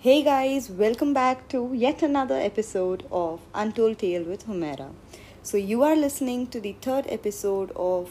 Hey guys, welcome back to yet another episode of Untold Tale with Humera. So, you are listening to the third episode of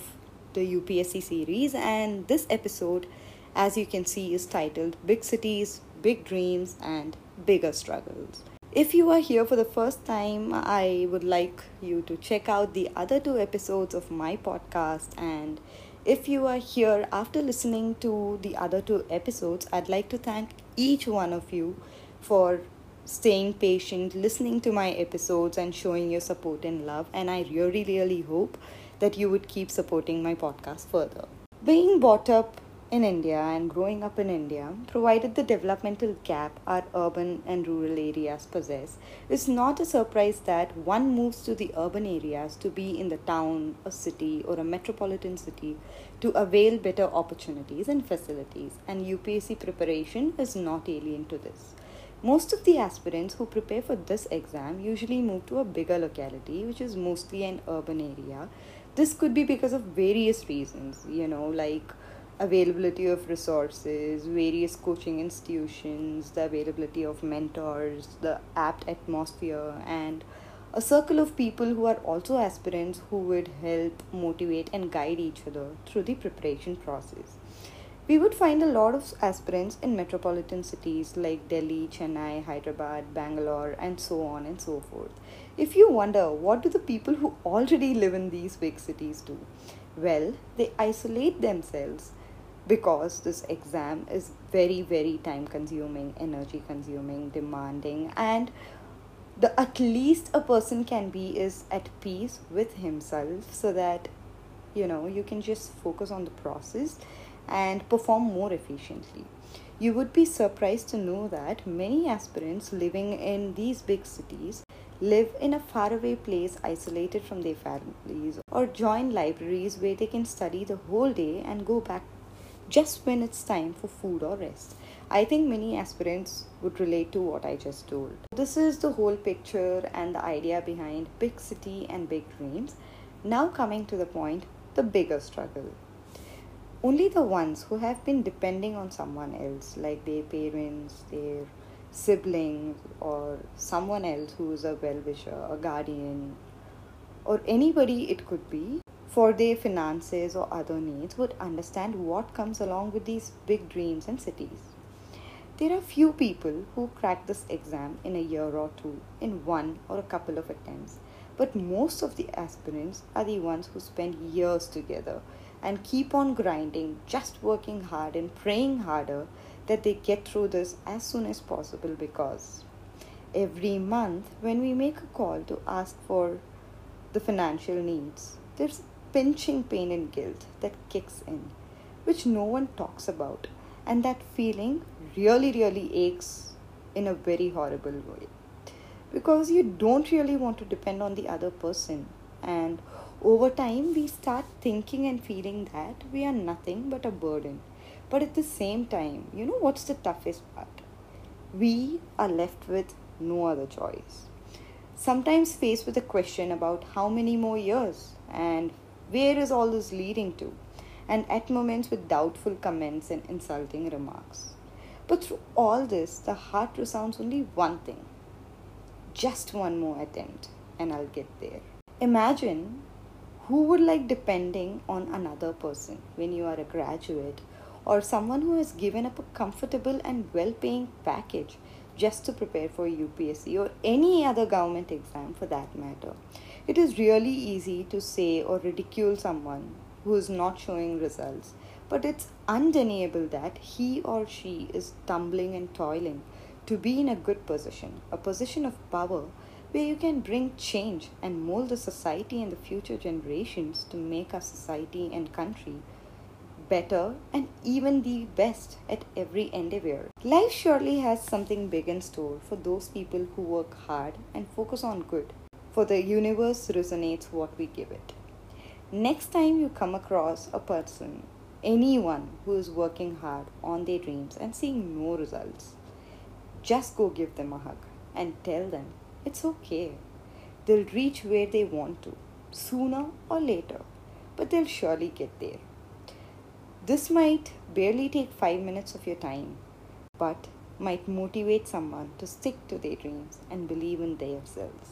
the UPSC series, and this episode, as you can see, is titled Big Cities, Big Dreams, and Bigger Struggles. If you are here for the first time, I would like you to check out the other two episodes of my podcast. And if you are here after listening to the other two episodes, I'd like to thank each one of you for staying patient, listening to my episodes, and showing your support and love. And I really, really hope that you would keep supporting my podcast further. Being brought up in India and growing up in India, provided the developmental gap our urban and rural areas possess, it's not a surprise that one moves to the urban areas to be in the town, a city, or a metropolitan city to avail better opportunities and facilities, and UPSC preparation is not alien to this. Most of the aspirants who prepare for this exam usually move to a bigger locality, which is mostly an urban area. This could be because of various reasons, you know, like availability of resources, various coaching institutions, the availability of mentors, the apt atmosphere, and a circle of people who are also aspirants who would help motivate and guide each other through the preparation process. We would find a lot of aspirants in metropolitan cities like Delhi, Chennai, Hyderabad, Bangalore, and so on and so forth. If you wonder what do the people who already live in these big cities do? Well, they isolate themselves because this exam is very very time consuming energy consuming demanding and the at least a person can be is at peace with himself so that you know you can just focus on the process and perform more efficiently. You would be surprised to know that many aspirants living in these big cities live in a faraway place isolated from their families or join libraries where they can study the whole day and go back just when it's time for food or rest. I think many aspirants would relate to what I just told. This is the whole picture and the idea behind big city and big dreams. Now, coming to the point, the bigger struggle. Only the ones who have been depending on someone else, like their parents, their siblings, or someone else who is a well wisher, a guardian, or anybody it could be, for their finances or other needs would understand what comes along with these big dreams and cities. There are few people who crack this exam in a year or two, in one or a couple of attempts, but most of the aspirants are the ones who spend years together and keep on grinding, just working hard and praying harder that they get through this as soon as possible because every month when we make a call to ask for the financial needs, there's pinching pain and guilt that kicks in, which no one talks about, and that feeling really, really aches in a very horrible way. Because you don't really want to depend on the other person, and over time, we start thinking and feeling that we are nothing but a burden. But at the same time, you know what's the toughest part? We are left with no other choice. Sometimes faced with a question about how many more years and where is all this leading to? And at moments with doubtful comments and insulting remarks. But through all this, the heart resounds only one thing just one more attempt, and I'll get there. Imagine who would like depending on another person when you are a graduate or someone who has given up a comfortable and well paying package just to prepare for UPSC or any other government exam for that matter. It is really easy to say or ridicule someone who is not showing results, but it's undeniable that he or she is tumbling and toiling to be in a good position, a position of power where you can bring change and mold the society and the future generations to make our society and country better and even the best at every endeavor. Life surely has something big in store for those people who work hard and focus on good for the universe resonates what we give it. Next time you come across a person, anyone who is working hard on their dreams and seeing no results, just go give them a hug and tell them it's okay. They'll reach where they want to, sooner or later, but they'll surely get there. This might barely take five minutes of your time, but might motivate someone to stick to their dreams and believe in themselves,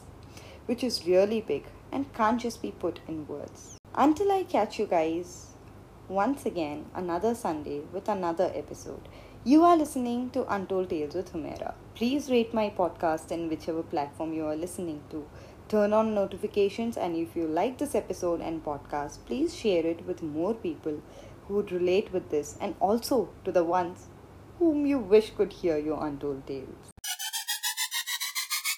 which is really big and can't just be put in words. Until I catch you guys once again another Sunday with another episode. You are listening to Untold Tales with Humera. Please rate my podcast in whichever platform you are listening to. Turn on notifications, and if you like this episode and podcast, please share it with more people who would relate with this and also to the ones whom you wish could hear your untold tales.